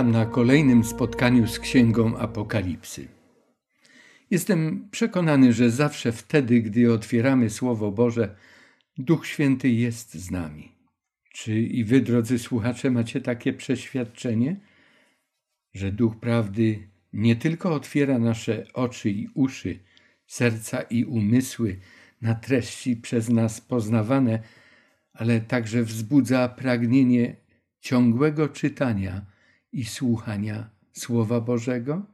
Witam na kolejnym spotkaniu z Księgą Apokalipsy. Jestem przekonany, że zawsze wtedy, gdy otwieramy Słowo Boże, Duch Święty jest z nami. Czy i wy, drodzy słuchacze, macie takie przeświadczenie, że Duch Prawdy nie tylko otwiera nasze oczy i uszy, serca i umysły na treści przez nas poznawane, ale także wzbudza pragnienie ciągłego czytania i słuchania Słowa Bożego?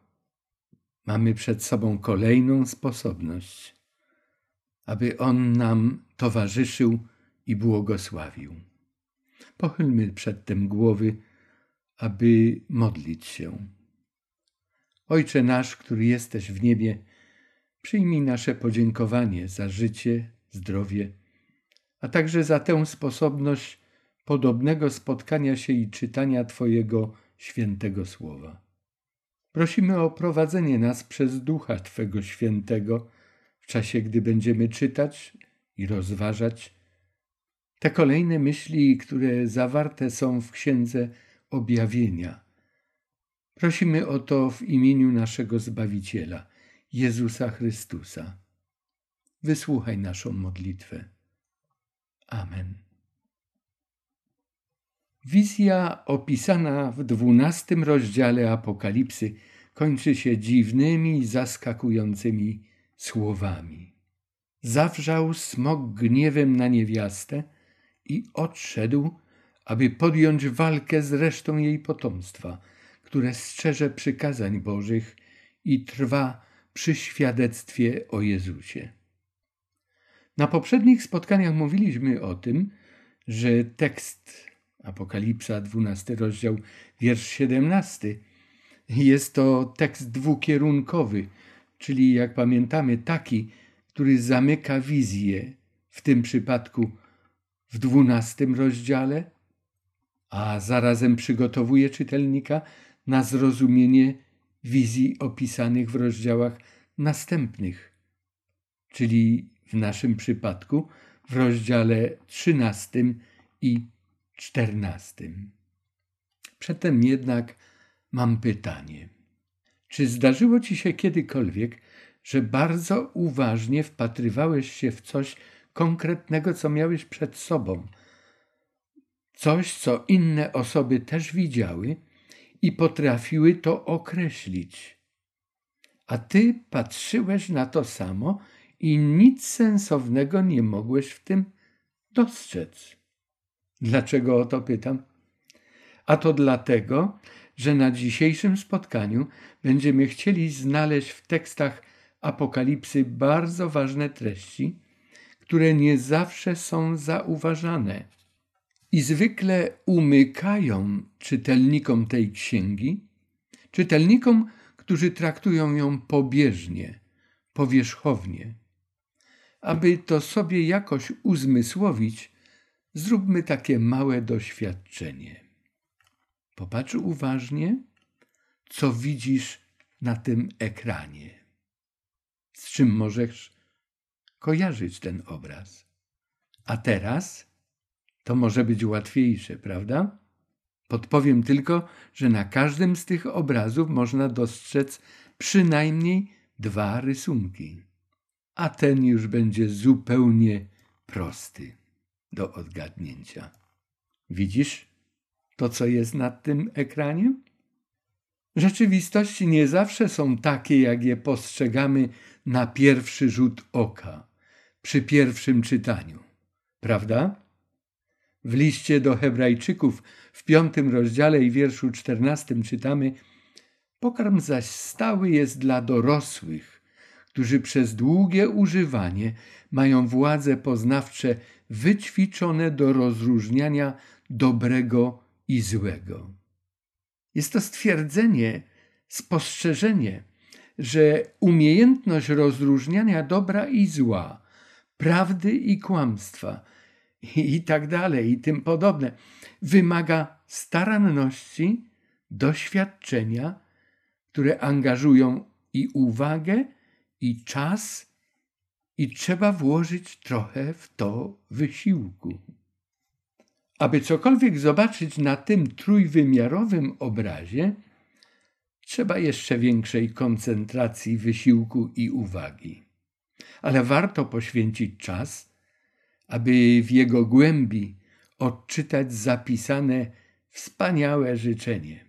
Mamy przed sobą kolejną sposobność, aby On nam towarzyszył i błogosławił. Pochylmy przedtem głowy, aby modlić się. Ojcze nasz, który jesteś w niebie, przyjmij nasze podziękowanie za życie, zdrowie, a także za tę sposobność podobnego spotkania się i czytania Twojego świętego słowa. Prosimy o prowadzenie nas przez Ducha Twego Świętego w czasie, gdy będziemy czytać i rozważać te kolejne myśli, które zawarte są w Księdze Objawienia. Prosimy o to w imieniu naszego Zbawiciela, Jezusa Chrystusa. Wysłuchaj naszą modlitwę. Amen. Wizja opisana w dwunastym rozdziale Apokalipsy kończy się dziwnymi, zaskakującymi słowami. Zawrzał smok gniewem na niewiastę i odszedł, aby podjąć walkę z resztą jej potomstwa, które strzeże przykazań Bożych i trwa przy świadectwie o Jezusie. Na poprzednich spotkaniach mówiliśmy o tym, że tekst Apokalipsa, 12 rozdział, wiersz 17, jest to tekst dwukierunkowy, czyli jak pamiętamy, taki, który zamyka wizję, w tym przypadku w dwunastym rozdziale, a zarazem przygotowuje czytelnika na zrozumienie wizji opisanych w rozdziałach następnych, czyli w naszym przypadku w rozdziale trzynastym i czternastym. Przedtem jednak mam pytanie. Czy zdarzyło ci się kiedykolwiek, że bardzo uważnie wpatrywałeś się w coś konkretnego, co miałeś przed sobą? Coś, co inne osoby też widziały i potrafiły to określić. A ty patrzyłeś na to samo i nic sensownego nie mogłeś w tym dostrzec. Dlaczego o to pytam? A to dlatego, że na dzisiejszym spotkaniu będziemy chcieli znaleźć w tekstach Apokalipsy bardzo ważne treści, które nie zawsze są zauważane i zwykle umykają czytelnikom tej księgi, czytelnikom, którzy traktują ją pobieżnie, powierzchownie. Aby to sobie jakoś uzmysłowić, zróbmy takie małe doświadczenie. Popatrz uważnie, co widzisz na tym ekranie. Z czym możesz kojarzyć ten obraz. A teraz to może być łatwiejsze, prawda? Podpowiem tylko, że na każdym z tych obrazów można dostrzec przynajmniej dwa rysunki, a ten już będzie zupełnie prosty do odgadnięcia. Widzisz to, co jest nad tym ekranie? Rzeczywistości nie zawsze są takie, jak je postrzegamy na pierwszy rzut oka, przy pierwszym czytaniu. Prawda? W liście do Hebrajczyków w piątym rozdziale i wierszu czternastym czytamy: Pokarm zaś stały jest dla dorosłych, którzy przez długie używanie mają władze poznawcze wyćwiczone do rozróżniania dobrego i złego. Jest to stwierdzenie, spostrzeżenie, że umiejętność rozróżniania dobra i zła, prawdy i kłamstwa i tak dalej, i tym podobne, wymaga staranności, doświadczenia, które angażują i uwagę, i czas, i trzeba włożyć trochę w to wysiłku. Aby cokolwiek zobaczyć na tym trójwymiarowym obrazie, trzeba jeszcze większej koncentracji, wysiłku i uwagi. Ale warto poświęcić czas, aby w jego głębi odczytać zapisane wspaniałe życzenie.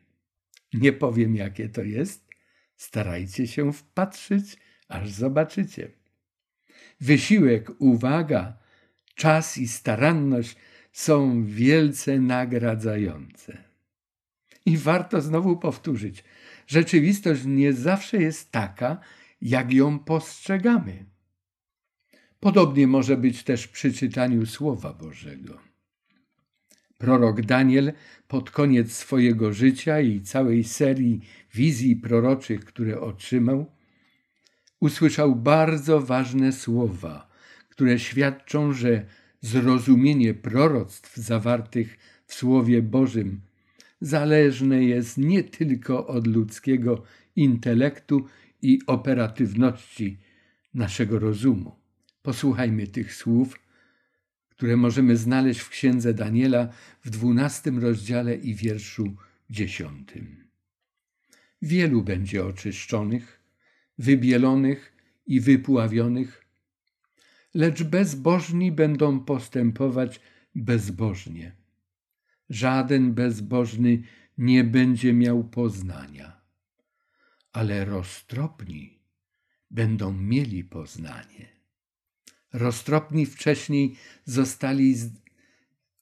Nie powiem, jakie to jest, starajcie się wpatrzyć, aż zobaczycie. Wysiłek, uwaga, czas i staranność są wielce nagradzające. I warto znowu powtórzyć, rzeczywistość nie zawsze jest taka, jak ją postrzegamy. Podobnie może być też przy czytaniu Słowa Bożego. Prorok Daniel pod koniec swojego życia i całej serii wizji proroczych, które otrzymał, usłyszał bardzo ważne słowa, które świadczą, że zrozumienie proroctw zawartych w Słowie Bożym zależne jest nie tylko od ludzkiego intelektu i operatywności naszego rozumu. Posłuchajmy tych słów, które możemy znaleźć w księdze Daniela w dwunastym rozdziale i wierszu dziesiątym. Wielu będzie oczyszczonych, wybielonych i wypławionych, lecz bezbożni będą postępować bezbożnie. Żaden bezbożny nie będzie miał poznania, ale roztropni będą mieli poznanie. Roztropni wcześniej zostali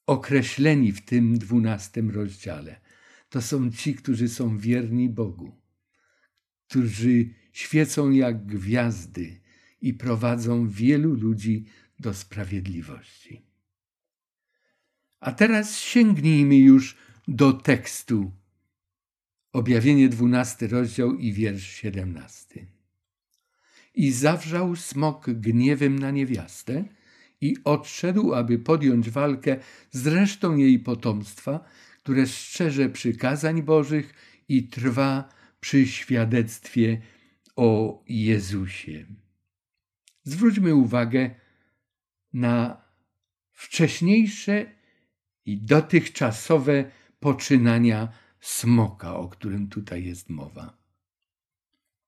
określeni w tym dwunastym rozdziale. To są ci, którzy są wierni Bogu, którzy świecą jak gwiazdy i prowadzą wielu ludzi do sprawiedliwości. A teraz sięgnijmy już do tekstu. Objawienie 12 rozdział i wiersz 17. I zawrzał smok gniewem na niewiastę i odszedł, aby podjąć walkę z resztą jej potomstwa, które szczerze przykazań Bożych i trwa przy świadectwie o Jezusie. Zwróćmy uwagę na wcześniejsze i dotychczasowe poczynania smoka, o którym tutaj jest mowa.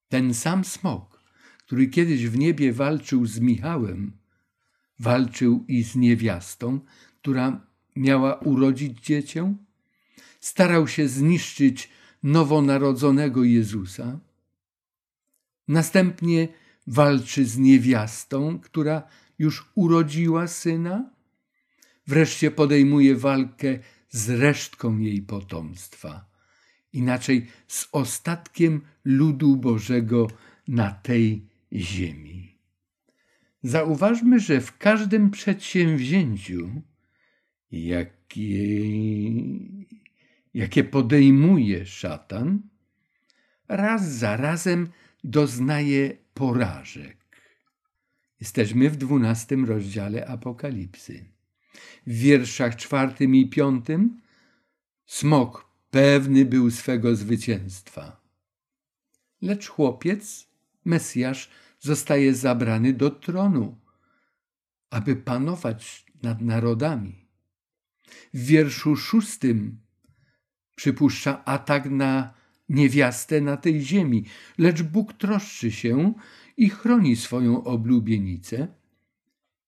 Ten sam smok, który kiedyś w niebie walczył z Michałem, walczył i z niewiastą, która miała urodzić dziecię, starał się zniszczyć nowonarodzonego Jezusa. Następnie walczy z niewiastą, która już urodziła syna. Wreszcie podejmuje walkę z resztką jej potomstwa, inaczej z ostatkiem ludu Bożego na tej ziemi. Zauważmy, że w każdym przedsięwzięciu, jakie, jakie podejmuje szatan, raz za razem doznaje porażek. Jesteśmy w dwunastym rozdziale Apokalipsy. W wierszach czwartym i piątym smok pewny był swego zwycięstwa. Lecz chłopiec, Mesjasz, zostaje zabrany do tronu, aby panować nad narodami. W wierszu szóstym przypuszcza atak na niewiastę na tej ziemi, lecz Bóg troszczy się i chroni swoją oblubienicę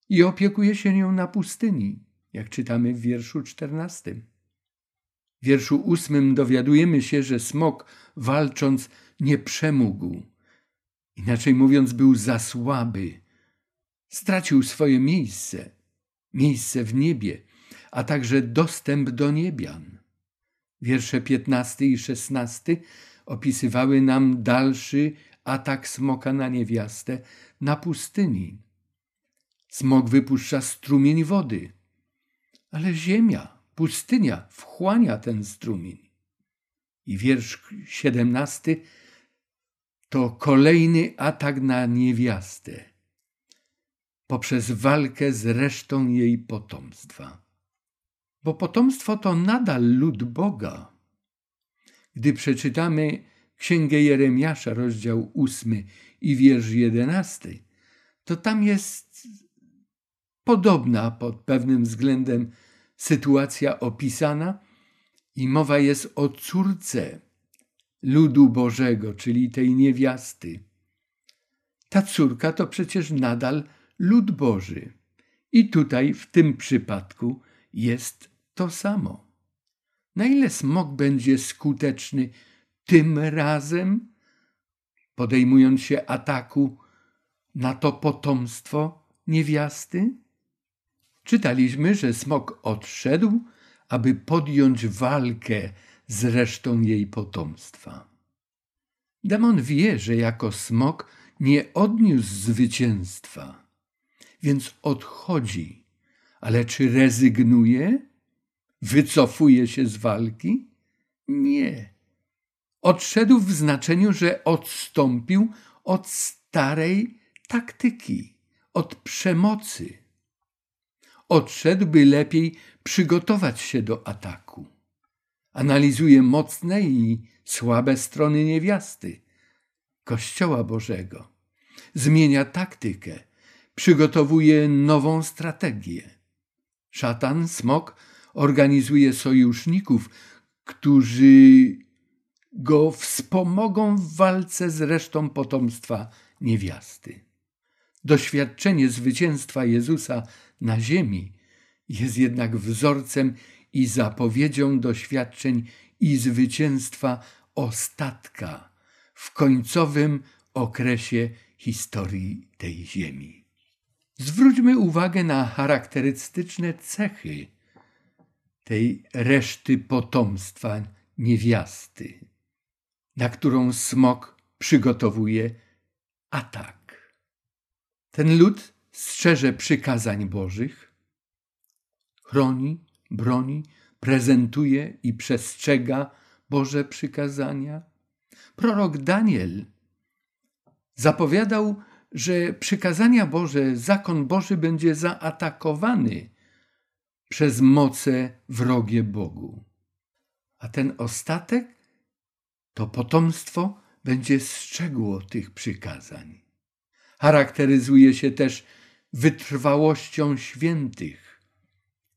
i opiekuje się nią na pustyni, jak czytamy w wierszu czternastym. W wierszu ósmym dowiadujemy się, że smok walcząc nie przemógł, inaczej mówiąc był za słaby, stracił swoje miejsce, miejsce w niebie, a także dostęp do niebian. Wiersze 15 i 16 opisywały nam dalszy atak smoka na niewiastę na pustyni. Smok wypuszcza strumień wody, ale ziemia, pustynia wchłania ten strumień. I wiersz 17 to kolejny atak na niewiastę poprzez walkę z resztą jej potomstwa bo potomstwo to nadal lud Boga. Gdy przeczytamy Księgę Jeremiasza, rozdział ósmy i wiersz jedenasty, to tam jest podobna pod pewnym względem sytuacja opisana i mowa jest o córce ludu Bożego, czyli tej niewiasty. Ta córka to przecież nadal lud Boży. I tutaj w tym przypadku jest to samo. Na ile smok będzie skuteczny tym razem, podejmując się ataku na to potomstwo niewiasty? Czytaliśmy, że smok odszedł, aby podjąć walkę z resztą jej potomstwa. Demon wie, że jako smok nie odniósł zwycięstwa, więc odchodzi. Ale czy rezygnuje? Wycofuje się z walki? Nie. Odszedł w znaczeniu, że odstąpił od starej taktyki, od przemocy. Odszedł, by lepiej przygotować się do ataku. Analizuje mocne i słabe strony niewiasty, Kościoła Bożego. Zmienia taktykę, przygotowuje nową strategię. Szatan, smok, organizuje sojuszników, którzy go wspomogą w walce z resztą potomstwa niewiasty. Doświadczenie zwycięstwa Jezusa na ziemi jest jednak wzorcem i zapowiedzią doświadczeń i zwycięstwa ostatka w końcowym okresie historii tej ziemi. Zwróćmy uwagę na charakterystyczne cechy tej reszty potomstwa niewiasty, na którą smok przygotowuje atak. Ten lud strzeże przykazań Bożych, chroni, broni, prezentuje i przestrzega Boże przykazania. Prorok Daniel zapowiadał, że przykazania Boże, zakon Boży będzie zaatakowany przez moce wrogie Bogu. A ten ostatek to potomstwo będzie strzegło tych przykazań. Charakteryzuje się też wytrwałością świętych.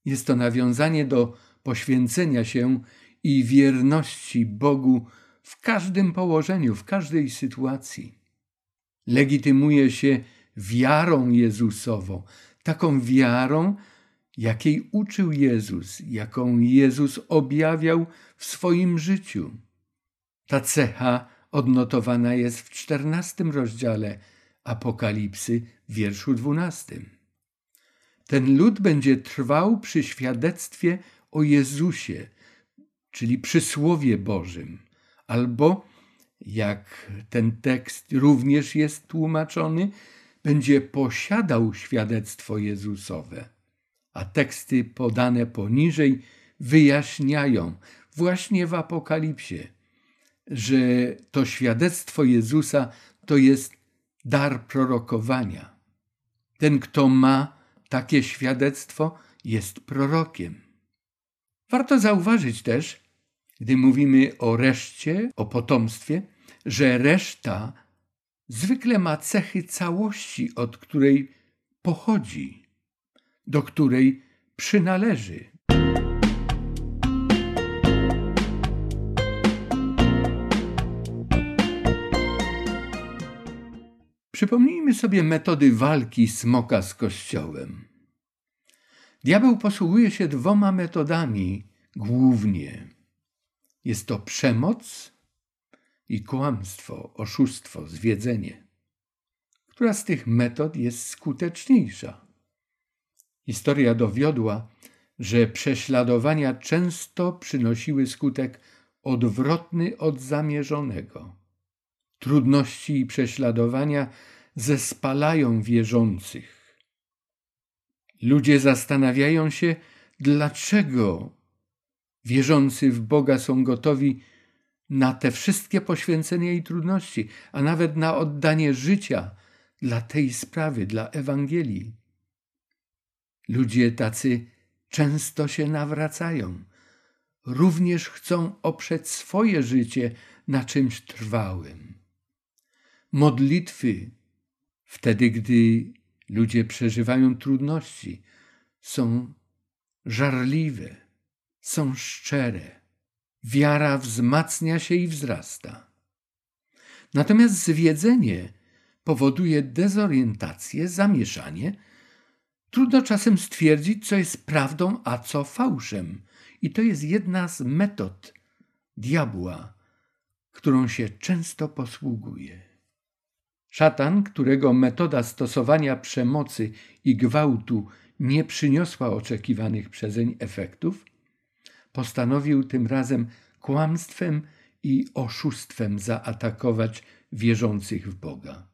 Jest to nawiązanie do poświęcenia się i wierności Bogu w każdym położeniu, w każdej sytuacji. Legitymuje się wiarą Jezusową, taką wiarą, jakiej uczył Jezus, jaką Jezus objawiał w swoim życiu. Ta cecha odnotowana jest w czternastym rozdziale Apokalipsy, wierszu dwunastym. Ten lud będzie trwał przy świadectwie o Jezusie, czyli przy Słowie Bożym, albo, jak ten tekst również jest tłumaczony, będzie posiadał świadectwo Jezusowe. A teksty podane poniżej wyjaśniają właśnie w Apokalipsie, że to świadectwo Jezusa to jest dar prorokowania. Ten, kto ma takie świadectwo, jest prorokiem. Warto zauważyć też, gdy mówimy o reszcie, o potomstwie, że reszta zwykle ma cechy całości, od której pochodzi, do której przynależy. Przypomnijmy sobie metody walki smoka z Kościołem. Diabeł posługuje się dwoma metodami głównie. Jest to przemoc i kłamstwo, oszustwo, zwiedzenie. Która z tych metod jest skuteczniejsza? Historia dowiodła, że prześladowania często przynosiły skutek odwrotny od zamierzonego. Trudności i prześladowania zespalają wierzących. Ludzie zastanawiają się, dlaczego wierzący w Boga są gotowi na te wszystkie poświęcenia i trudności, a nawet na oddanie życia dla tej sprawy, dla Ewangelii. Ludzie tacy często się nawracają. Również chcą oprzeć swoje życie na czymś trwałym. Modlitwy, wtedy gdy ludzie przeżywają trudności, są żarliwe, są szczere. Wiara wzmacnia się i wzrasta. Natomiast zwiedzenie powoduje dezorientację, zamieszanie. Trudno czasem stwierdzić, co jest prawdą, a co fałszem. I to jest jedna z metod diabła, którą się często posługuje. Szatan, którego metoda stosowania przemocy i gwałtu nie przyniosła oczekiwanych przezeń efektów, postanowił tym razem kłamstwem i oszustwem zaatakować wierzących w Boga.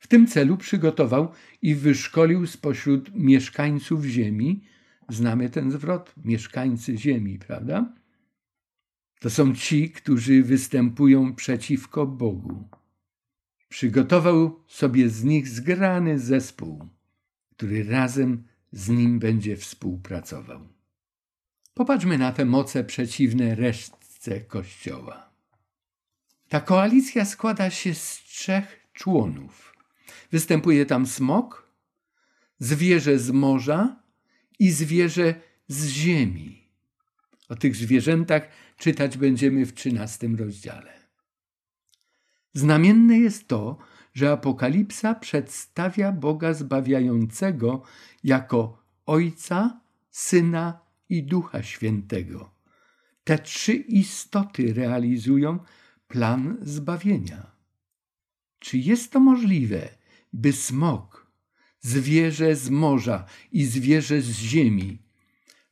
W tym celu przygotował i wyszkolił spośród mieszkańców ziemi, znamy ten zwrot, mieszkańcy ziemi, prawda? To są ci, którzy występują przeciwko Bogu. Przygotował sobie z nich zgrany zespół, który razem z nim będzie współpracował. Popatrzmy na te moce przeciwne resztce Kościoła. Ta koalicja składa się z trzech członów. Występuje tam smok, zwierzę z morza i zwierzę z ziemi. O tych zwierzętach czytać będziemy w trzynastym rozdziale. Znamienne jest to, że Apokalipsa przedstawia Boga zbawiającego jako Ojca, Syna i Ducha Świętego. Te trzy istoty realizują plan zbawienia. Czy jest to możliwe, by smok, zwierzę z morza i zwierzę z ziemi,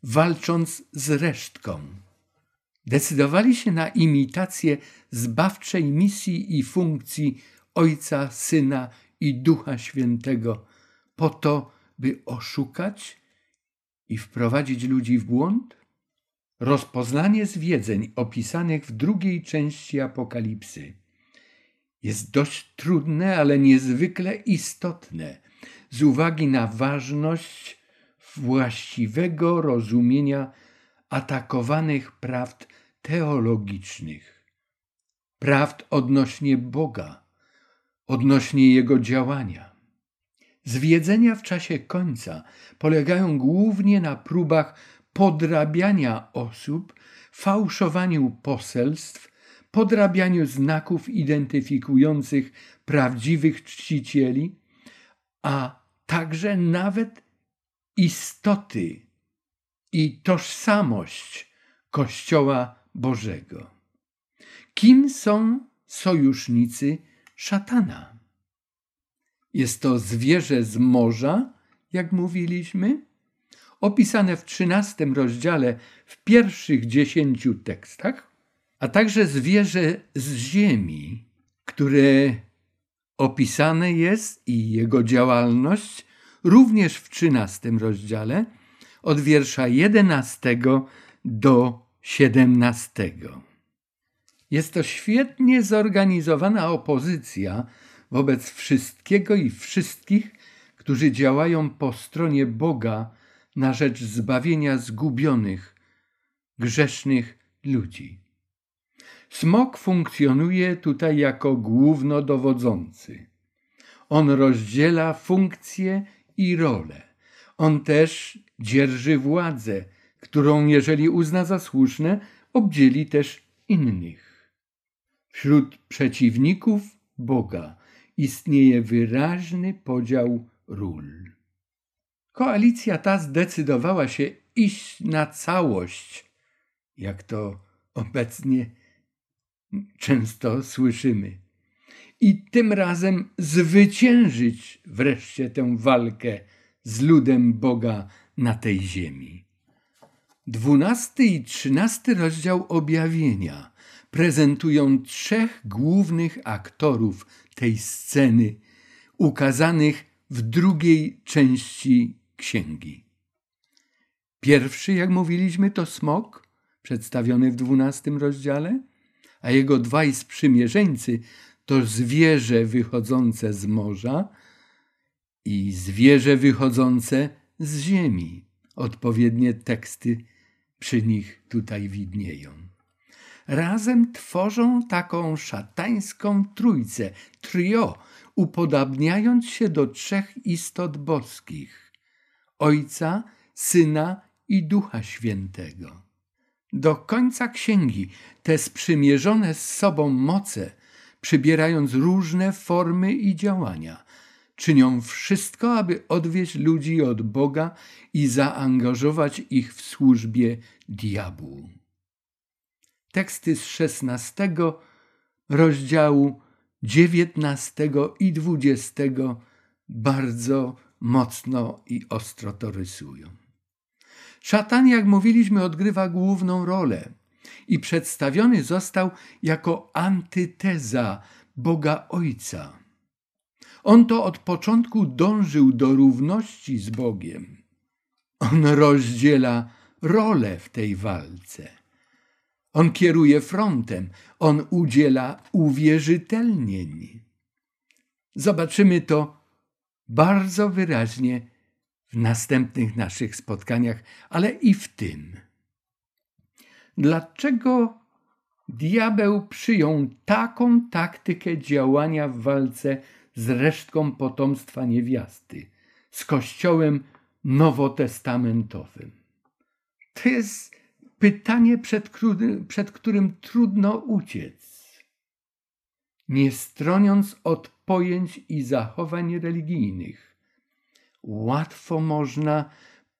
walcząc z resztką, decydowali się na imitację zbawczej misji i funkcji Ojca, Syna i Ducha Świętego, po to, by oszukać i wprowadzić ludzi w błąd? Rozpoznanie zwiedzeń opisanych w drugiej części Apokalipsy jest dość trudne, ale niezwykle istotne z uwagi na ważność właściwego rozumienia atakowanych prawd teologicznych, prawd odnośnie Boga, odnośnie Jego działania. Zwiedzenia w czasie końca polegają głównie na próbach podrabiania osób, fałszowaniu poselstw, podrabianiu znaków identyfikujących prawdziwych czcicieli, a także nawet istoty i tożsamość Kościoła Bożego. Kim są sojusznicy szatana? Jest to zwierzę z morza, jak mówiliśmy, opisane w trzynastym rozdziale w pierwszych dziesięciu tekstach, a także zwierzę z ziemi, które opisane jest i jego działalność również w trzynastym rozdziale od wiersza jedenastego do siedemnastego. Jest to świetnie zorganizowana opozycja wobec wszystkiego i wszystkich, którzy działają po stronie Boga na rzecz zbawienia zgubionych, grzesznych ludzi. Smok funkcjonuje tutaj jako głównodowodzący. On rozdziela funkcje i rolę. On też dzierży władzę, którą, jeżeli uzna za słuszne, obdzieli też innych. Wśród przeciwników Boga istnieje wyraźny podział ról. Koalicja ta zdecydowała się iść na całość, jak to obecnie często słyszymy, i tym razem zwyciężyć wreszcie tę walkę z ludem Boga na tej ziemi. Dwunasty i trzynasty rozdział objawienia prezentują trzech głównych aktorów tej sceny, ukazanych w drugiej części księgi. Pierwszy, jak mówiliśmy, to smok, przedstawiony w dwunastym rozdziale, a jego dwaj sprzymierzeńcy to zwierzę wychodzące z morza i zwierzę wychodzące z ziemi. Odpowiednie teksty przy nich tutaj widnieją. Razem tworzą taką szatańską trójcę, trio, upodabniając się do trzech istot boskich Ojca, Syna i Ducha Świętego. Do końca księgi te sprzymierzone z sobą moce, przybierając różne formy i działania, czynią wszystko, aby odwieść ludzi od Boga i zaangażować ich w służbie diabłu. Teksty z szesnastego rozdziału dziewiętnastego i dwudziestego bardzo mocno i ostro to rysują. Szatan, jak mówiliśmy, odgrywa główną rolę i przedstawiony został jako antyteza Boga Ojca. On to od początku dążył do równości z Bogiem. On rozdziela rolę w tej walce. On kieruje frontem, on udziela uwierzytelnień. Zobaczymy to bardzo wyraźnie w następnych naszych spotkaniach, ale i w tym. Dlaczego diabeł przyjął taką taktykę działania w walce z resztką potomstwa niewiasty, z Kościołem nowotestamentowym? To jest pytanie, przed którym, przed którym trudno uciec. Nie stroniąc od pojęć i zachowań religijnych, łatwo można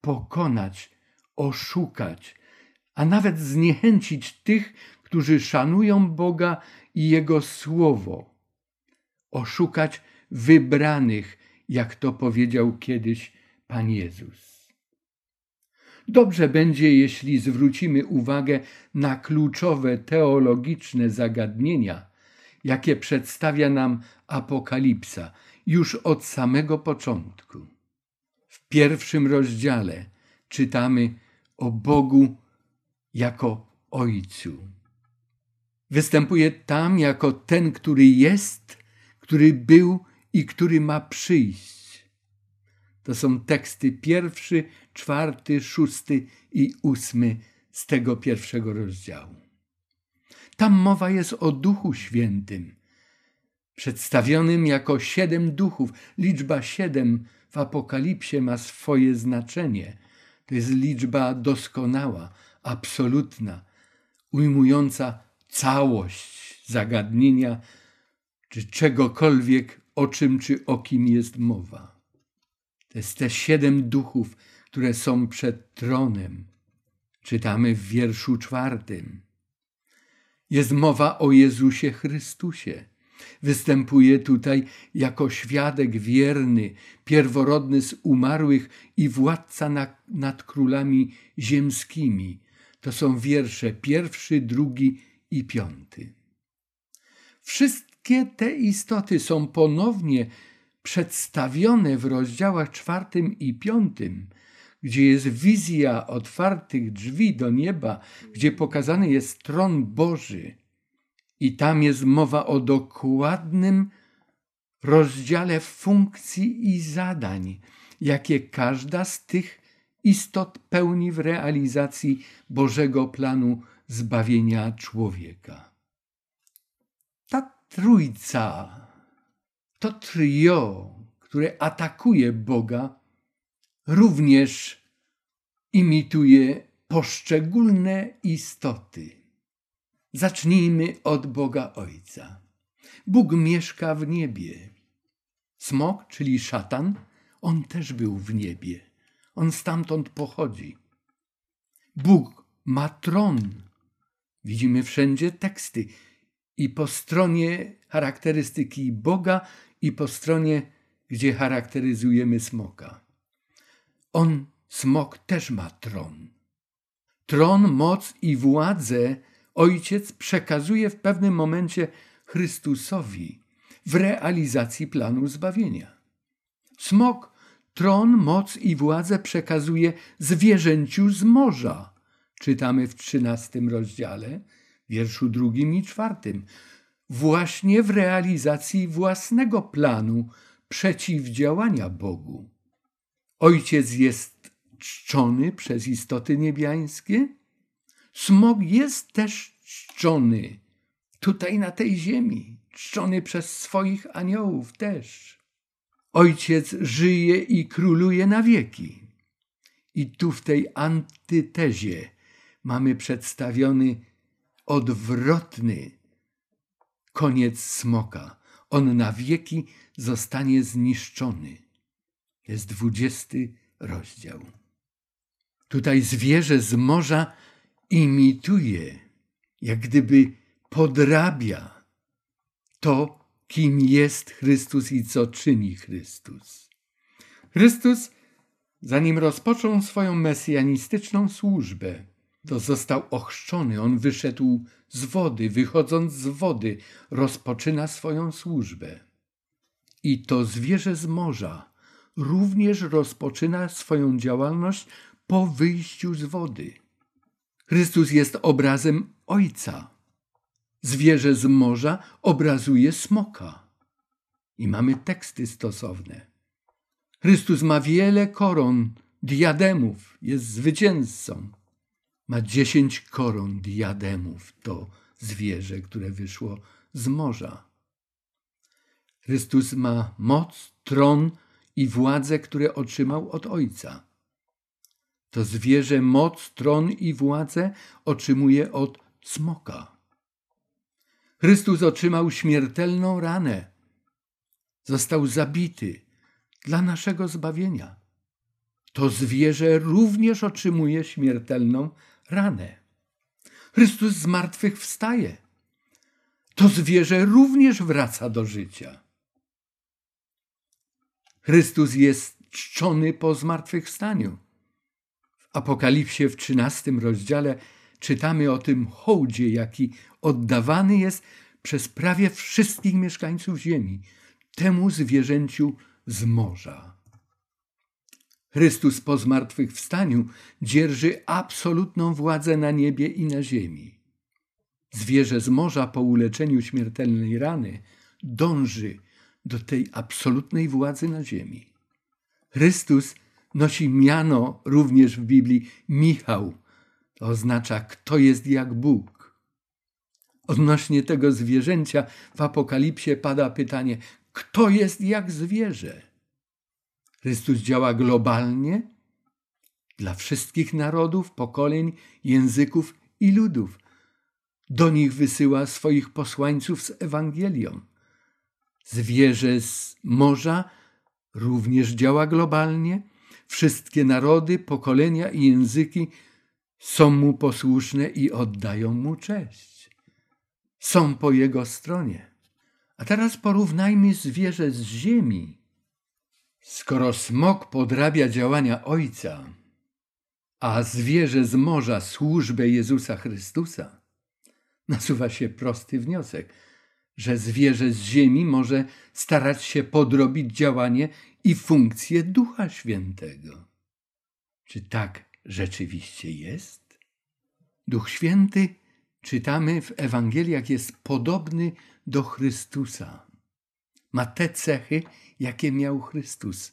pokonać, oszukać, a nawet zniechęcić tych, którzy szanują Boga i Jego Słowo. Oszukać wybranych, jak to powiedział kiedyś Pan Jezus. Dobrze będzie, jeśli zwrócimy uwagę na kluczowe teologiczne zagadnienia, jakie przedstawia nam Apokalipsa już od samego początku. Pierwszym rozdziale czytamy o Bogu jako Ojcu. Występuje tam jako ten, który jest, który był i który ma przyjść. To są teksty pierwszy, czwarty, szósty i ósmy z tego pierwszego rozdziału. Tam mowa jest o Duchu Świętym, przedstawionym jako siedem duchów. Liczba siedem w Apokalipsie ma swoje znaczenie. To jest liczba doskonała, absolutna, ujmująca całość zagadnienia czy czegokolwiek, o czym czy o kim jest mowa. To jest te siedem duchów, które są przed tronem. Czytamy w wierszu czwartym. Jest mowa o Jezusie Chrystusie. Występuje tutaj jako świadek wierny, pierworodny z umarłych i władca nad, nad królami ziemskimi. To są wiersze pierwszy, drugi i piąty. Wszystkie te istoty są ponownie przedstawione w rozdziałach czwartym i piątym, gdzie jest wizja otwartych drzwi do nieba, gdzie pokazany jest tron Boży. I tam jest mowa o dokładnym rozdziale funkcji i zadań, jakie każda z tych istot pełni w realizacji Bożego planu zbawienia człowieka. Ta trójca, to trio, które atakuje Boga, również imituje poszczególne istoty. Zacznijmy od Boga Ojca. Bóg mieszka w niebie. Smok, czyli szatan, on też był w niebie. On stamtąd pochodzi. Bóg ma tron. Widzimy wszędzie teksty. I po stronie charakterystyki Boga, i po stronie, gdzie charakteryzujemy smoka. On, smok, też ma tron. Tron, moc i władzę ojciec przekazuje w pewnym momencie Chrystusowi w realizacji planu zbawienia. Smok tron, moc i władzę przekazuje zwierzęciu z morza. Czytamy w trzynastym rozdziale, wierszu drugim i czwartym. Właśnie w realizacji własnego planu przeciwdziałania Bogu. Ojciec jest czczony przez istoty niebiańskie. Smog jest też czczony tutaj na tej ziemi, czczony przez swoich aniołów też. Ojciec żyje i króluje na wieki. I tu w tej antytezie mamy przedstawiony odwrotny koniec smoka. On na wieki zostanie zniszczony. Jest dwudziesty rozdział. Tutaj zwierzę z morza imituje, jak gdyby podrabia to, kim jest Chrystus i co czyni Chrystus. Chrystus, zanim rozpoczął swoją mesjanistyczną służbę, to został ochrzczony. On wyszedł z wody, wychodząc z wody, rozpoczyna swoją służbę. I to zwierzę z morza również rozpoczyna swoją działalność po wyjściu z wody. Chrystus jest obrazem Ojca. Zwierzę z morza obrazuje smoka. I mamy teksty stosowne. Chrystus ma wiele koron, diademów, jest zwycięzcą. Ma dziesięć koron diademów, to zwierzę, które wyszło z morza. Chrystus ma moc, tron i władzę, które otrzymał od Ojca. To zwierzę moc, tron i władzę otrzymuje od smoka. Chrystus otrzymał śmiertelną ranę. Został zabity dla naszego zbawienia. To zwierzę również otrzymuje śmiertelną ranę. Chrystus z martwych wstaje. To zwierzę również wraca do życia. Chrystus jest czczony po zmartwychwstaniu. W Apokalipsie w trzynastym rozdziale czytamy o tym hołdzie, jaki oddawany jest przez prawie wszystkich mieszkańców ziemi, temu zwierzęciu z morza. Chrystus po zmartwychwstaniu dzierży absolutną władzę na niebie i na ziemi. Zwierzę z morza po uleczeniu śmiertelnej rany dąży do tej absolutnej władzy na ziemi. Chrystus nosi miano również w Biblii Michał. To oznacza, kto jest jak Bóg. Odnośnie tego zwierzęcia w Apokalipsie pada pytanie, kto jest jak zwierzę? Chrystus działa globalnie dla wszystkich narodów, pokoleń, języków i ludów. Do nich wysyła swoich posłańców z Ewangelią. Zwierzę z morza również działa globalnie. Wszystkie narody, pokolenia i języki są mu posłuszne i oddają mu cześć. Są po jego stronie. A teraz porównajmy zwierzę z ziemi Skoro smok podrabia działania Ojca, a zwierzę z morza służbę Jezusa Chrystusa, nasuwa się prosty wniosek, że zwierzę z ziemi może starać się podrobić działanie i funkcję Ducha Świętego. Czy tak rzeczywiście jest? Duch Święty, czytamy w Ewangeliach, jest podobny do Chrystusa. Ma te cechy, jakie miał Chrystus.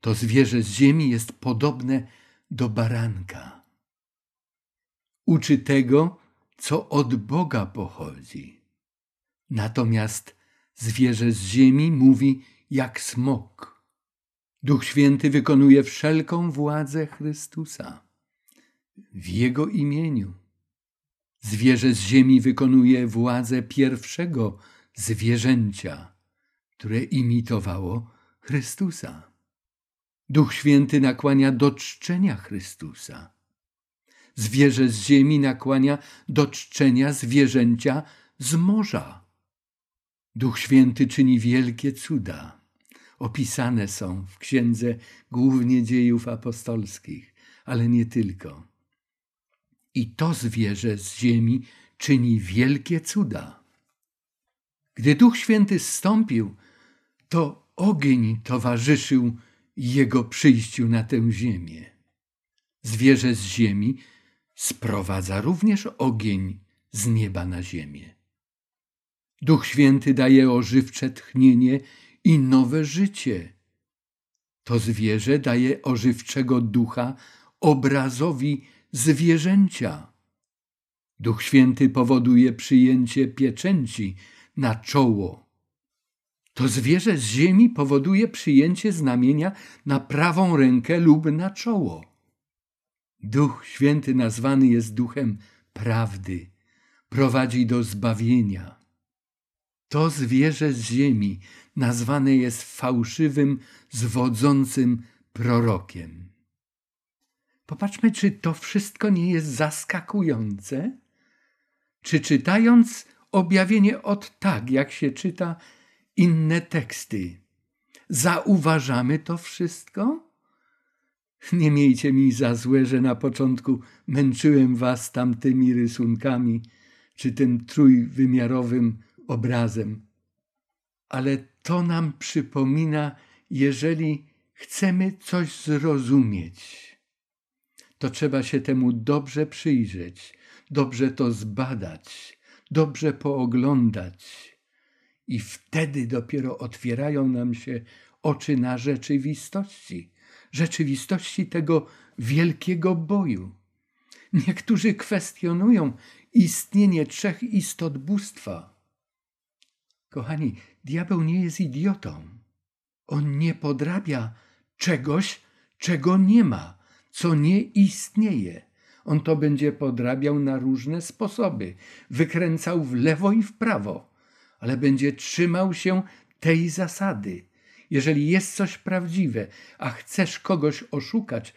To zwierzę z ziemi jest podobne do baranka. Uczy tego, co od Boga pochodzi. Natomiast zwierzę z ziemi mówi jak smok. Duch Święty wykonuje wszelką władzę Chrystusa w Jego imieniu. Zwierzę z ziemi wykonuje władzę pierwszego zwierzęcia, które imitowało Chrystusa. Duch Święty nakłania do czczenia Chrystusa. Zwierzę z ziemi nakłania do czczenia zwierzęcia z morza. Duch Święty czyni wielkie cuda. Opisane są w księdze głównie dziejów apostolskich, ale nie tylko. I to zwierzę z ziemi czyni wielkie cuda. Gdy Duch Święty zstąpił, to ogień towarzyszył Jego przyjściu na tę ziemię. Zwierzę z ziemi sprowadza również ogień z nieba na ziemię. Duch Święty daje ożywcze tchnienie i nowe życie. To zwierzę daje ożywczego ducha obrazowi zwierzęcia. Duch Święty powoduje przyjęcie pieczęci na czoło To zwierzę z ziemi powoduje przyjęcie znamienia na prawą rękę lub na czoło. Duch Święty nazwany jest duchem prawdy, prowadzi do zbawienia. To zwierzę z ziemi nazwane jest fałszywym, zwodzącym prorokiem. Popatrzmy, czy to wszystko nie jest zaskakujące? Czy czytając objawienie od tak, jak się czyta inne teksty, zauważamy to wszystko? Nie miejcie mi za złe, że na początku męczyłem was tamtymi rysunkami czy tym trójwymiarowym obrazem. Ale to nam przypomina, jeżeli chcemy coś zrozumieć, to trzeba się temu dobrze przyjrzeć, dobrze to zbadać, dobrze pooglądać. I wtedy dopiero otwierają nam się oczy na rzeczywistości, rzeczywistości tego wielkiego boju. Niektórzy kwestionują istnienie trzech istot bóstwa. Kochani, diabeł nie jest idiotą. On nie podrabia czegoś, czego nie ma, co nie istnieje. On to będzie podrabiał na różne sposoby, wykręcał w lewo i w prawo, ale będzie trzymał się tej zasady. Jeżeli jest coś prawdziwe, a chcesz kogoś oszukać,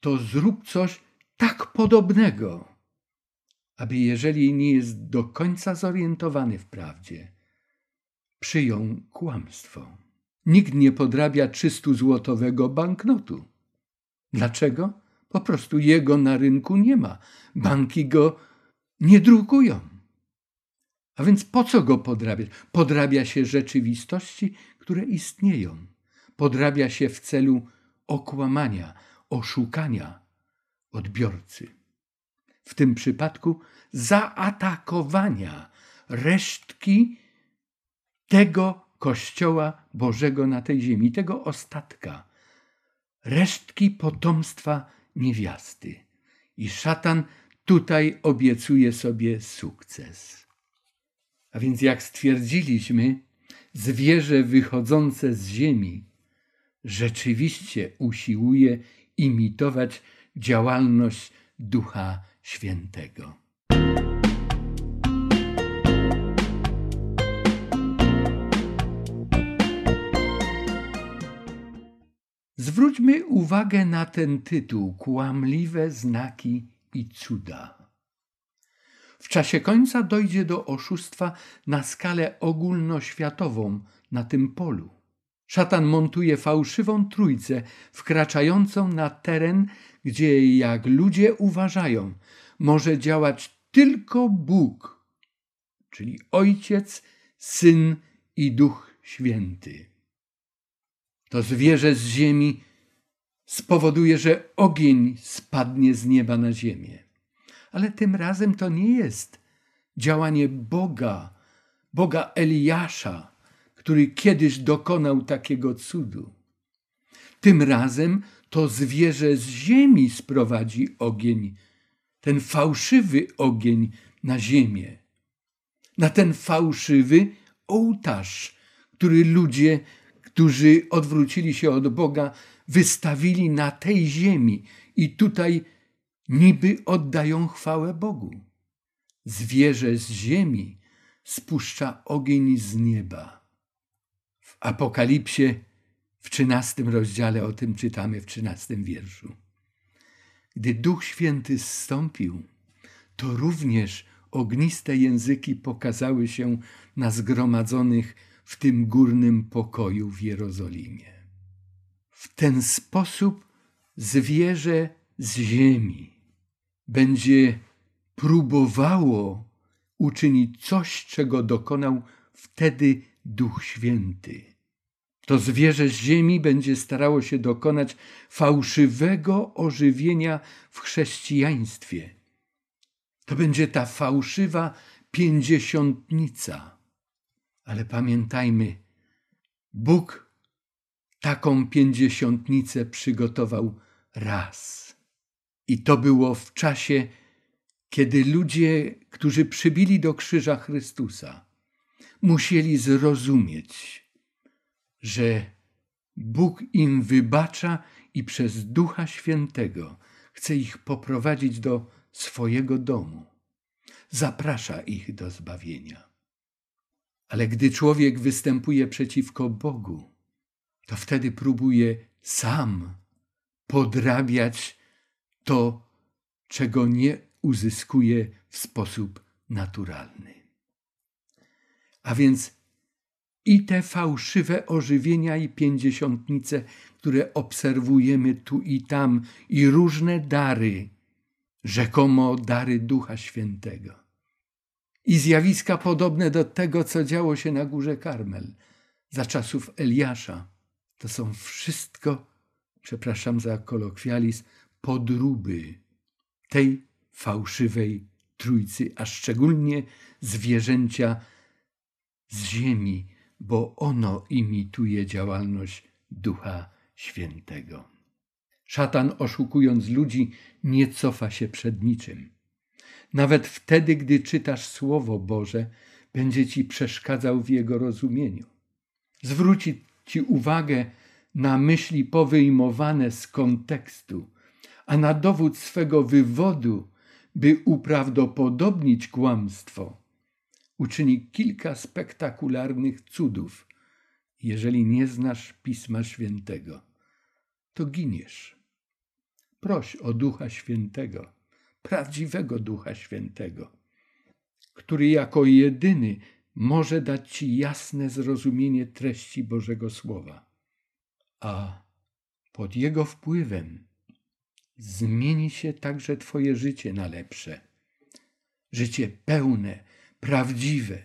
to zrób coś tak podobnego, aby jeżeli nie jest do końca zorientowany w prawdzie, przyjął kłamstwo. Nikt nie podrabia 300-złotowego banknotu. Dlaczego? Po prostu jego na rynku nie ma. Banki go nie drukują. A więc po co go podrabiać? Podrabia się rzeczywistości, które istnieją. Podrabia się w celu okłamania, oszukania odbiorcy. W tym przypadku zaatakowania resztki tego Kościoła Bożego na tej ziemi, tego ostatka, resztki potomstwa niewiasty. I szatan tutaj obiecuje sobie sukces. A więc, jak stwierdziliśmy, zwierzę wychodzące z ziemi rzeczywiście usiłuje imitować działalność Ducha Świętego. Zwróćmy uwagę na ten tytuł Kłamliwe znaki i cuda. W czasie końca dojdzie do oszustwa na skalę ogólnoświatową na tym polu. Szatan montuje fałszywą trójcę wkraczającą na teren, gdzie, jak ludzie uważają, może działać tylko Bóg, czyli Ojciec, Syn i Duch Święty. To zwierzę z ziemi spowoduje, że ogień spadnie z nieba na ziemię. Ale tym razem to nie jest działanie Boga, Boga Eliasza, który kiedyś dokonał takiego cudu. Tym razem to zwierzę z ziemi sprowadzi ogień, ten fałszywy ogień na ziemię. Na ten fałszywy ołtarz, który ludzie którzy odwrócili się od Boga, wystawili na tej ziemi i tutaj niby oddają chwałę Bogu. Zwierzę z ziemi spuszcza ogień z nieba. W Apokalipsie w trzynastym rozdziale o tym czytamy w trzynastym wierszu. Gdy Duch Święty zstąpił, to również ogniste języki pokazały się na zgromadzonych w tym górnym pokoju w Jerozolimie. W ten sposób zwierzę z ziemi będzie próbowało uczynić coś, czego dokonał wtedy Duch Święty. To zwierzę z ziemi będzie starało się dokonać fałszywego ożywienia w chrześcijaństwie. To będzie ta fałszywa pięćdziesiątnica ale pamiętajmy, Bóg taką pięćdziesiątnicę przygotował raz. I to było w czasie, kiedy ludzie, którzy przybili do krzyża Chrystusa, musieli zrozumieć, że Bóg im wybacza i przez Ducha Świętego chce ich poprowadzić do swojego domu. Zaprasza ich do zbawienia. Ale gdy człowiek występuje przeciwko Bogu, to wtedy próbuje sam podrabiać to, czego nie uzyskuje w sposób naturalny. A więc i te fałszywe ożywienia i pięćdziesiątnice, które obserwujemy tu i tam, i różne dary, rzekomo dary Ducha Świętego. I zjawiska podobne do tego, co działo się na górze Karmel za czasów Eliasza. To są wszystko, przepraszam za kolokwializm, podróby tej fałszywej trójcy, a szczególnie zwierzęcia z ziemi, bo ono imituje działalność Ducha Świętego. Szatan, oszukując ludzi, nie cofa się przed niczym. Nawet wtedy, gdy czytasz Słowo Boże, będzie ci przeszkadzał w jego rozumieniu. Zwróci ci uwagę na myśli powyjmowane z kontekstu, a na dowód swego wywodu, by uprawdopodobnić kłamstwo, uczyni kilka spektakularnych cudów. Jeżeli nie znasz Pisma Świętego, to giniesz. Proś o Ducha Świętego, prawdziwego Ducha Świętego, który jako jedyny może dać ci jasne zrozumienie treści Bożego Słowa, a pod jego wpływem zmieni się także Twoje życie na lepsze. Życie pełne, prawdziwe.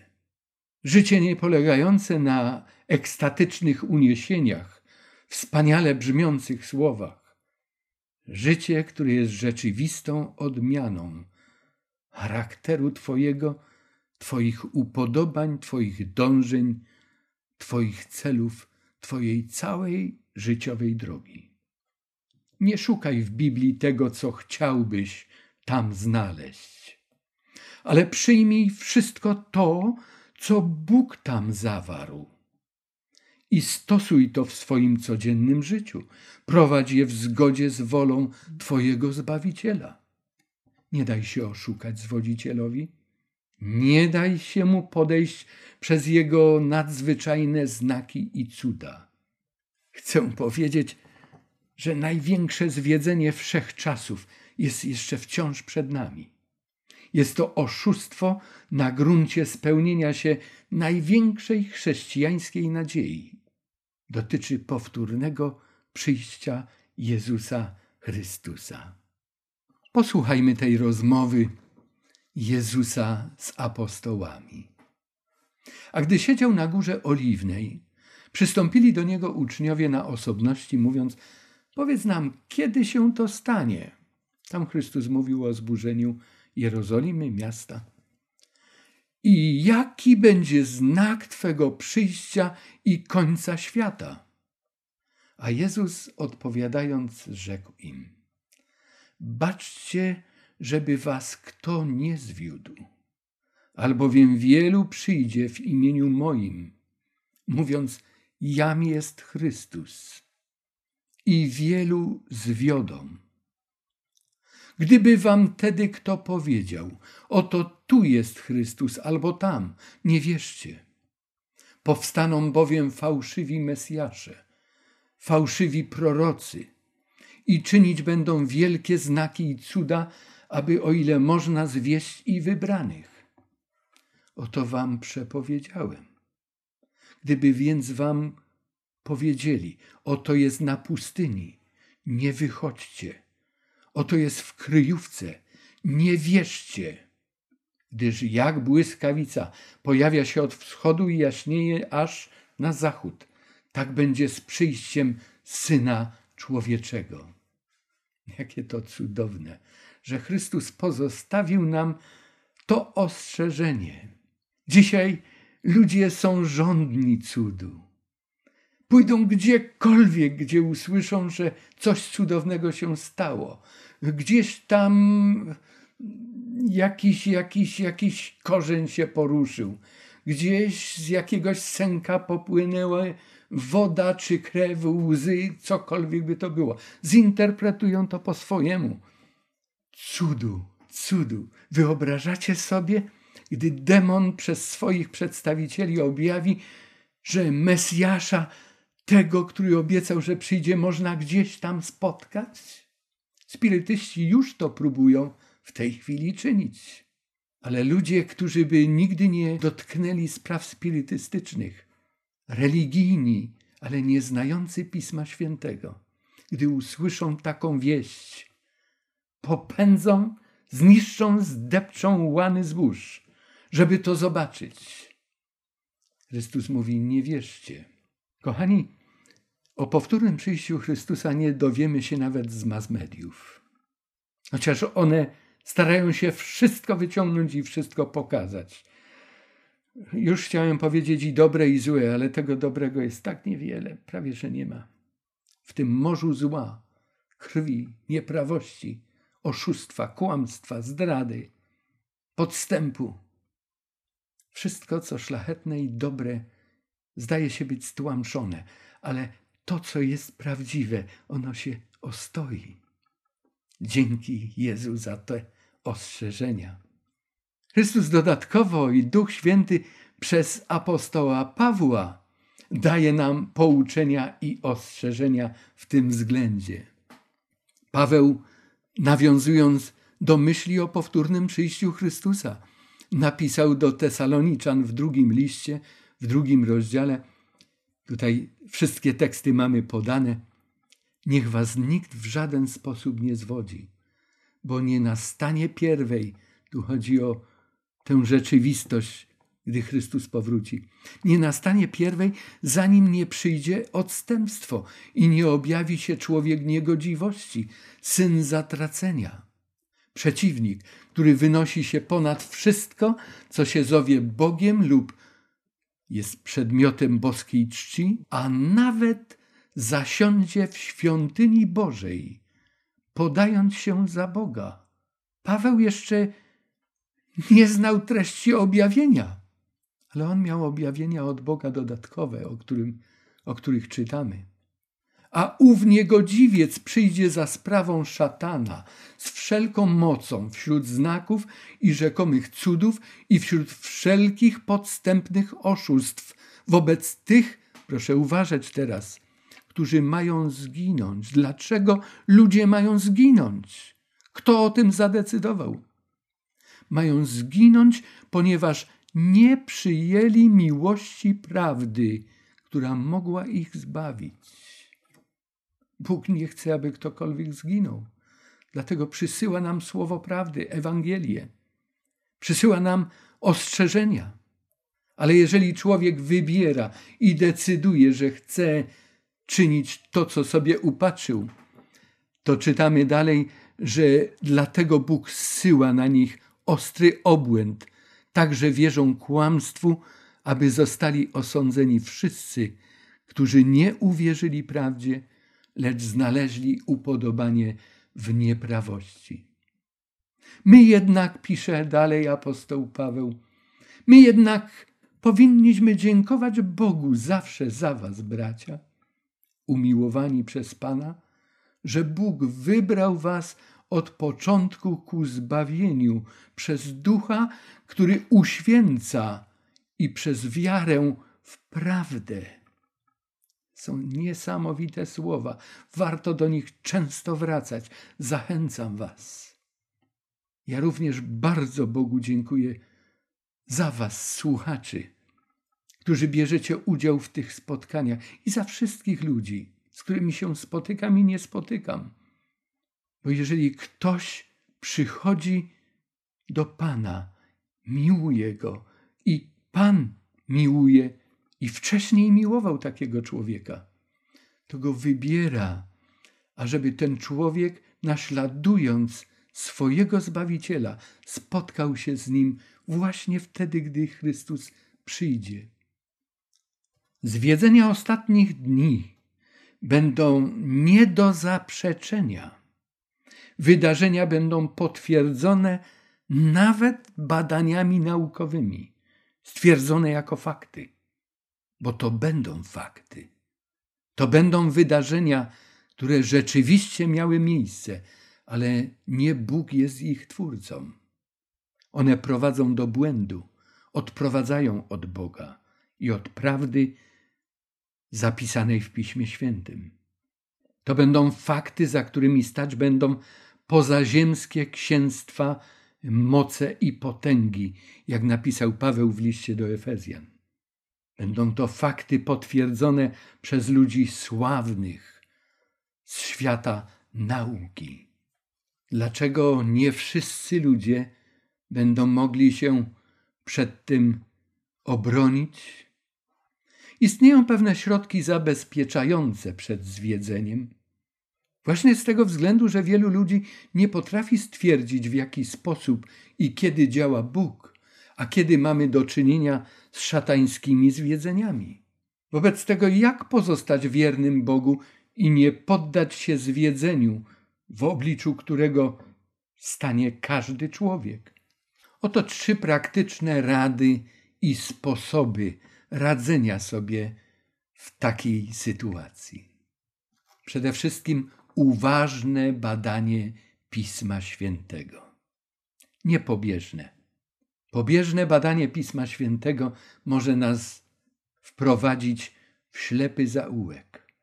Życie nie polegające na ekstatycznych uniesieniach, wspaniale brzmiących słowach. Życie, które jest rzeczywistą odmianą charakteru Twojego, Twoich upodobań, Twoich dążeń, Twoich celów, Twojej całej życiowej drogi. Nie szukaj w Biblii tego, co chciałbyś tam znaleźć, ale przyjmij wszystko to, co Bóg tam zawarł. I stosuj to w swoim codziennym życiu. Prowadź je w zgodzie z wolą Twojego Zbawiciela. Nie daj się oszukać zwodzicielowi. Nie daj się mu podejść przez jego nadzwyczajne znaki i cuda. Chcę powiedzieć, że największe zwiedzenie wszechczasów jest jeszcze wciąż przed nami. Jest to oszustwo na gruncie spełnienia się największej chrześcijańskiej nadziei. Dotyczy powtórnego przyjścia Jezusa Chrystusa. Posłuchajmy tej rozmowy Jezusa z apostołami. A gdy siedział na górze oliwnej, przystąpili do niego uczniowie na osobności, mówiąc: Powiedz nam, kiedy się to stanie? Tam Chrystus mówił o zburzeniu Jerozolimy, miasta. I jaki będzie znak Twego przyjścia i końca świata? A Jezus odpowiadając, rzekł im: Baczcie, żeby was kto nie zwiódł, albowiem wielu przyjdzie w imieniu moim, mówiąc: Jam jest Chrystus i wielu zwiodą. Gdyby wam tedy kto powiedział, oto tu jest Chrystus albo tam, nie wierzcie. Powstaną bowiem fałszywi Mesjasze, fałszywi prorocy i czynić będą wielkie znaki i cuda, aby o ile można zwieść i wybranych. Oto wam przepowiedziałem. Gdyby więc wam powiedzieli: Oto jest na pustyni, nie wychodźcie. Oto jest w kryjówce, nie wierzcie. Gdyż jak błyskawica pojawia się od wschodu i jaśnieje aż na zachód, tak będzie z przyjściem syna człowieczego. Jakie to cudowne, że Chrystus pozostawił nam to ostrzeżenie. Dzisiaj ludzie są żądni cudu. Pójdą gdziekolwiek, gdzie usłyszą, że coś cudownego się stało. Gdzieś tam jakiś, jakiś, jakiś korzeń się poruszył. gdzieś z jakiegoś sęka popłynęła woda czy krew, łzy, cokolwiek by to było. Zinterpretują to po swojemu. Cudu, cudu. Wyobrażacie sobie, gdy demon przez swoich przedstawicieli objawi, że Mesjasza, tego, który obiecał, że przyjdzie, można gdzieś tam spotkać? Spirytyści już to próbują w tej chwili czynić. Ale ludzie, którzy by nigdy nie dotknęli spraw spirytystycznych, religijni, ale nie znający Pisma Świętego, gdy usłyszą taką wieść, popędzą, zniszczą, zdepczą łany zbóż, żeby to zobaczyć. Chrystus mówi: Nie wierzcie. Kochani, o powtórnym przyjściu Chrystusa nie dowiemy się nawet z mass mediów. Chociaż one starają się wszystko wyciągnąć i wszystko pokazać. Już chciałem powiedzieć i dobre, i złe, ale tego dobrego jest tak niewiele, prawie że nie ma. W tym morzu zła, krwi, nieprawości, oszustwa, kłamstwa, zdrady, podstępu. Wszystko, co szlachetne i dobre, zdaje się być stłamszone, ale to, co jest prawdziwe, ono się ostoi. Dzięki Jezu za te ostrzeżenia. Chrystus dodatkowo i Duch Święty przez apostoła Pawła daje nam pouczenia i ostrzeżenia w tym względzie. Paweł, nawiązując do myśli o powtórnym przyjściu Chrystusa, napisał do Tesaloniczan w drugim liście, w drugim rozdziale. Tutaj wszystkie teksty mamy podane. Niech was nikt w żaden sposób nie zwodzi, bo nie nastanie pierwej, tu chodzi o tę rzeczywistość, gdy Chrystus powróci. Nie nastanie pierwej, zanim nie przyjdzie odstępstwo i nie objawi się człowiek niegodziwości, syn zatracenia. Przeciwnik, który wynosi się ponad wszystko, co się zowie Bogiem lub jest przedmiotem boskiej czci, a nawet zasiądzie w świątyni Bożej, podając się za Boga. Paweł jeszcze nie znał treści objawienia, ale on miał objawienia od Boga dodatkowe, o, którym, o których czytamy. A ów niegodziwiec przyjdzie za sprawą szatana z wszelką mocą wśród znaków i rzekomych cudów i wśród wszelkich podstępnych oszustw wobec tych, proszę uważać teraz, którzy mają zginąć. Dlaczego ludzie mają zginąć? Kto o tym zadecydował? mają zginąć, ponieważ nie przyjęli miłości prawdy, która mogła ich zbawić. Bóg nie chce, aby ktokolwiek zginął. Dlatego przysyła nam słowo prawdy, Ewangelię. Przysyła nam ostrzeżenia. Ale jeżeli człowiek wybiera i decyduje, że chce czynić to, co sobie upatrzył, to czytamy dalej, że dlatego Bóg zsyła na nich ostry obłęd, także wierzą kłamstwu, aby zostali osądzeni wszyscy, którzy nie uwierzyli prawdzie, lecz znaleźli upodobanie w nieprawości. My jednak, pisze dalej apostoł Paweł, my jednak powinniśmy dziękować Bogu zawsze za was, bracia, umiłowani przez Pana, że Bóg wybrał was od początku ku zbawieniu przez Ducha, który uświęca i przez wiarę w prawdę. Są niesamowite słowa. Warto do nich często wracać. Zachęcam Was. Ja również bardzo Bogu dziękuję za Was, słuchaczy, którzy bierzecie udział w tych spotkaniach i za wszystkich ludzi, z którymi się spotykam i nie spotykam. Bo jeżeli ktoś przychodzi do Pana, miłuje go i Pan miłuje i wcześniej miłował takiego człowieka, to go wybiera, ażeby ten człowiek, naśladując swojego Zbawiciela, spotkał się z nim właśnie wtedy, gdy Chrystus przyjdzie. Zwiedzenia ostatnich dni będą nie do zaprzeczenia wydarzenia będą potwierdzone nawet badaniami naukowymi. stwierdzone jako fakty, bo to będą fakty. To będą wydarzenia, które rzeczywiście miały miejsce, ale nie Bóg jest ich twórcą. One prowadzą do błędu, odprowadzają od Boga i od prawdy zapisanej w Piśmie Świętym. To będą fakty, za którymi stać będą pozaziemskie księstwa, moce i potęgi, jak napisał Paweł w liście do Efezjan. Będą to fakty potwierdzone przez ludzi sławnych z świata nauki. Dlaczego nie wszyscy ludzie będą mogli się przed tym obronić? Istnieją pewne środki zabezpieczające przed zwiedzeniem. Właśnie z tego względu, że wielu ludzi nie potrafi stwierdzić, w jaki sposób i kiedy działa Bóg, a kiedy mamy do czynienia z szatańskimi zwiedzeniami. Wobec tego, jak pozostać wiernym Bogu i nie poddać się zwiedzeniu, w obliczu którego stanie każdy człowiek? Oto trzy praktyczne rady i sposoby radzenia sobie w takiej sytuacji. Przede wszystkim uważne badanie Pisma Świętego. Niepobieżne. Pobieżne badanie Pisma Świętego może nas wprowadzić w ślepy zaułek.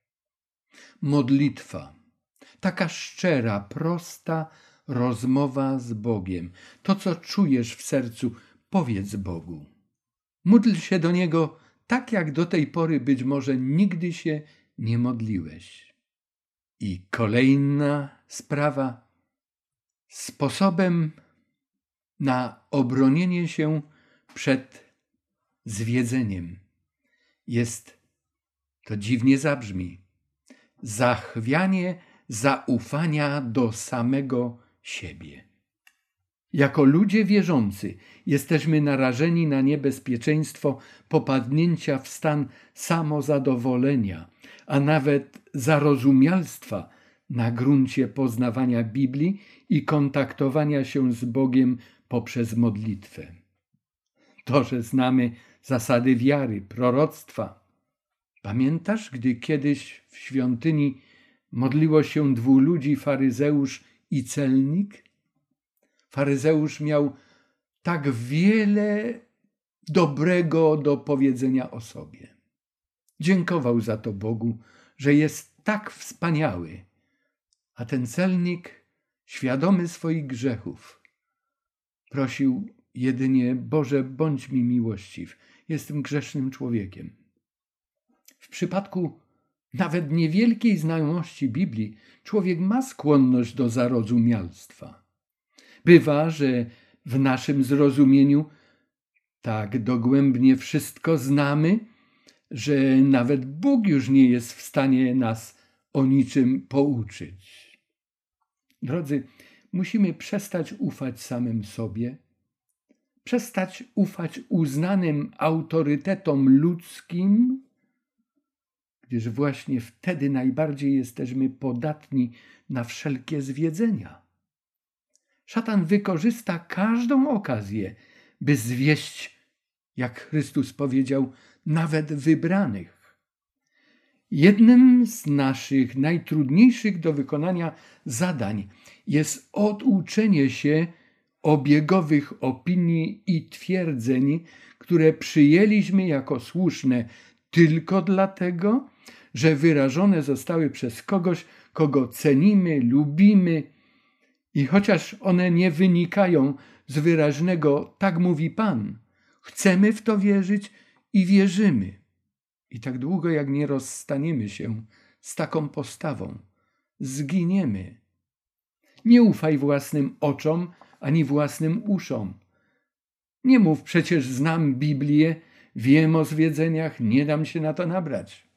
Modlitwa, taka szczera, prosta rozmowa z Bogiem. To, co czujesz w sercu, powiedz Bogu. Módl się do Niego tak, jak do tej pory być może nigdy się nie modliłeś. I kolejna sprawa. Sposobem na obronienie się przed zwiedzeniem jest, to dziwnie zabrzmi, zachwianie zaufania do samego siebie. Jako ludzie wierzący jesteśmy narażeni na niebezpieczeństwo popadnięcia w stan samozadowolenia, a nawet zarozumialstwa na gruncie poznawania Biblii i kontaktowania się z Bogiem poprzez modlitwę. To, że znamy zasady wiary, proroctwa. Pamiętasz, gdy kiedyś w świątyni modliło się dwóch ludzi, faryzeusz i celnik? Faryzeusz miał tak wiele dobrego do powiedzenia o sobie. Dziękował za to Bogu, że jest tak wspaniały, a ten celnik, świadomy swoich grzechów, prosił jedynie: Boże, bądź mi miłościw, jestem grzesznym człowiekiem. W przypadku nawet niewielkiej znajomości Biblii człowiek ma skłonność do zarozumialstwa. Bywa, że w naszym zrozumieniu tak dogłębnie wszystko znamy, że nawet Bóg już nie jest w stanie nas o niczym pouczyć. Drodzy, musimy przestać ufać samym sobie, przestać ufać uznanym autorytetom ludzkim, gdyż właśnie wtedy najbardziej jesteśmy podatni na wszelkie zwiedzenia. Szatan wykorzysta każdą okazję, by zwieść, jak Chrystus powiedział, nawet wybranych. Jednym z naszych najtrudniejszych do wykonania zadań jest oduczenie się obiegowych opinii i twierdzeń, które przyjęliśmy jako słuszne tylko dlatego, że wyrażone zostały przez kogoś, kogo cenimy, lubimy, i chociaż one nie wynikają z wyraźnego tak mówi Pan, chcemy w to wierzyć i wierzymy. I tak długo jak nie rozstaniemy się z taką postawą, zginiemy. Nie ufaj własnym oczom ani własnym uszom. Nie mów przecież znam Biblię, wiem o zwiedzeniach, nie dam się na to nabrać.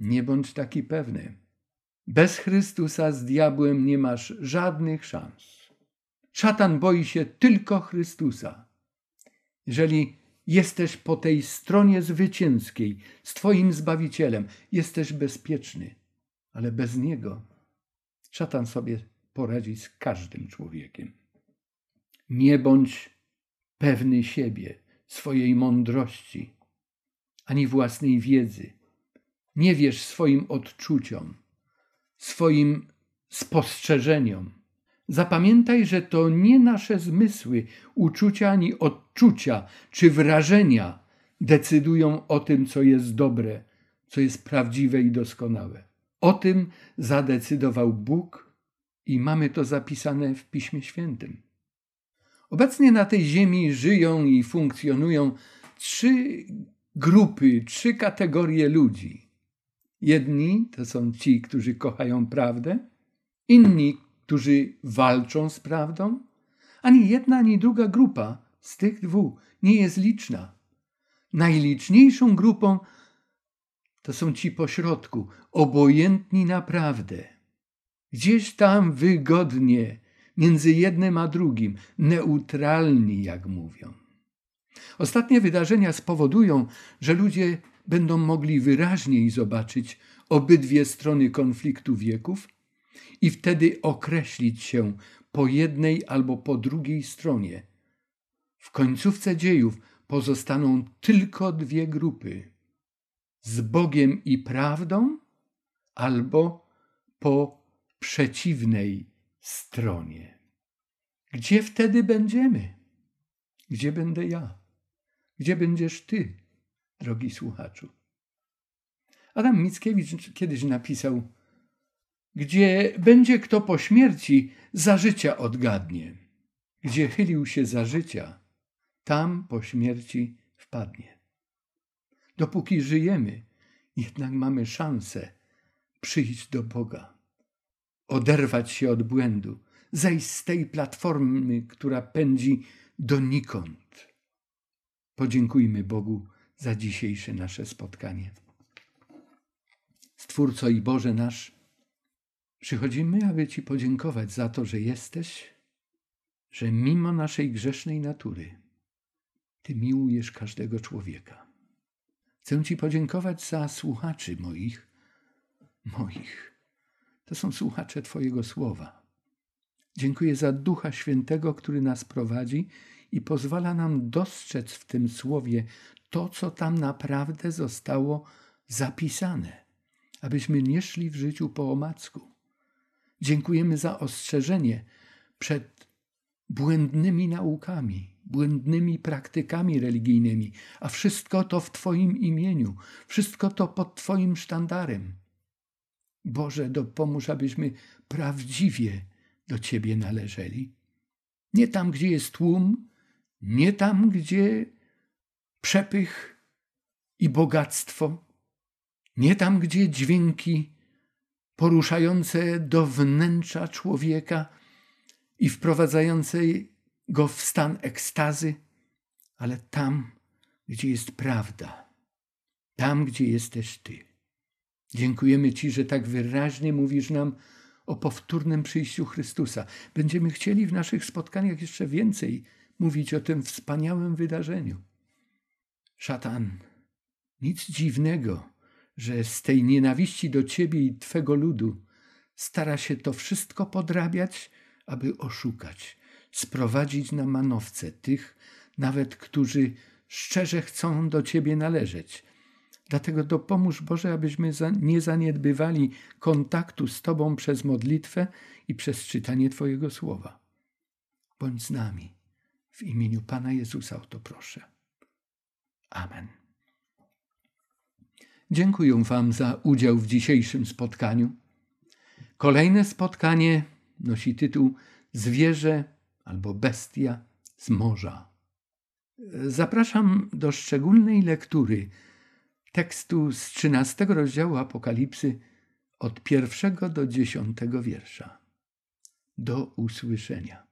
Nie bądź taki pewny. Bez Chrystusa z diabłem nie masz żadnych szans. Szatan boi się tylko Chrystusa. Jeżeli jesteś po tej stronie zwycięskiej, z Twoim Zbawicielem, jesteś bezpieczny, ale bez Niego szatan sobie poradzi z każdym człowiekiem. Nie bądź pewny siebie, swojej mądrości, ani własnej wiedzy. Nie wierz swoim odczuciom, swoim spostrzeżeniom. Zapamiętaj, że to nie nasze zmysły, uczucia ani odczucia czy wrażenia decydują o tym, co jest dobre, co jest prawdziwe i doskonałe. O tym zadecydował Bóg i mamy to zapisane w Piśmie Świętym. Obecnie na tej ziemi żyją i funkcjonują trzy grupy, trzy kategorie ludzi. Jedni to są ci, którzy kochają prawdę, inni, którzy walczą z prawdą. Ani jedna, ani druga grupa z tych dwóch nie jest liczna. Najliczniejszą grupą to są ci pośrodku, obojętni naprawdę. Gdzieś tam wygodnie, między jednym a drugim, neutralni, jak mówią. Ostatnie wydarzenia spowodują, że ludzie będą mogli wyraźniej zobaczyć obydwie strony konfliktu wieków i wtedy określić się po jednej albo po drugiej stronie. W końcówce dziejów pozostaną tylko dwie grupy: z Bogiem i prawdą, albo po przeciwnej stronie. Gdzie wtedy będziemy? Gdzie będę ja? Gdzie będziesz ty, drogi słuchaczu? Adam Mickiewicz kiedyś napisał: Gdzie będzie kto po śmierci, za życia odgadnie. Gdzie chylił się za życia, tam po śmierci wpadnie. Dopóki żyjemy, jednak mamy szansę przyjść do Boga, oderwać się od błędu, zejść z tej platformy, która pędzi donikąd. Podziękujmy Bogu za dzisiejsze nasze spotkanie. Stwórco i Boże nasz, przychodzimy, aby Ci podziękować za to, że jesteś, że mimo naszej grzesznej natury, Ty miłujesz każdego człowieka. Chcę Ci podziękować za słuchaczy moich, moich. To są słuchacze Twojego słowa. Dziękuję za Ducha Świętego, który nas prowadzi i pozwala nam dostrzec w tym słowie to, co tam naprawdę zostało zapisane, abyśmy nie szli w życiu po omacku. Dziękujemy za ostrzeżenie przed błędnymi naukami, błędnymi praktykami religijnymi, a wszystko to w Twoim imieniu, wszystko to pod Twoim sztandarem. Boże, dopomóż, abyśmy prawdziwie do Ciebie należeli. Nie tam, gdzie jest tłum, nie tam, gdzie przepych i bogactwo, nie tam, gdzie dźwięki poruszające do wnętrza człowieka i wprowadzające go w stan ekstazy, ale tam, gdzie jest prawda, tam, gdzie jesteś Ty. Dziękujemy Ci, że tak wyraźnie mówisz nam o powtórnym przyjściu Chrystusa. Będziemy chcieli w naszych spotkaniach jeszcze więcej mówić o tym wspaniałym wydarzeniu. Szatan, nic dziwnego, że z tej nienawiści do Ciebie i Twego ludu stara się to wszystko podrabiać, aby oszukać, sprowadzić na manowce tych, nawet którzy szczerze chcą do Ciebie należeć. Dlatego dopomóż Boże, abyśmy nie zaniedbywali kontaktu z Tobą przez modlitwę i przez czytanie Twojego słowa. Bądź z nami. W imieniu Pana Jezusa o to proszę. Amen. Dziękuję Wam za udział w dzisiejszym spotkaniu. Kolejne spotkanie nosi tytuł Zwierzę albo bestia z morza. Zapraszam do szczególnej lektury tekstu z 13 rozdziału Apokalipsy od pierwszego do dziesiątego wiersza. Do usłyszenia.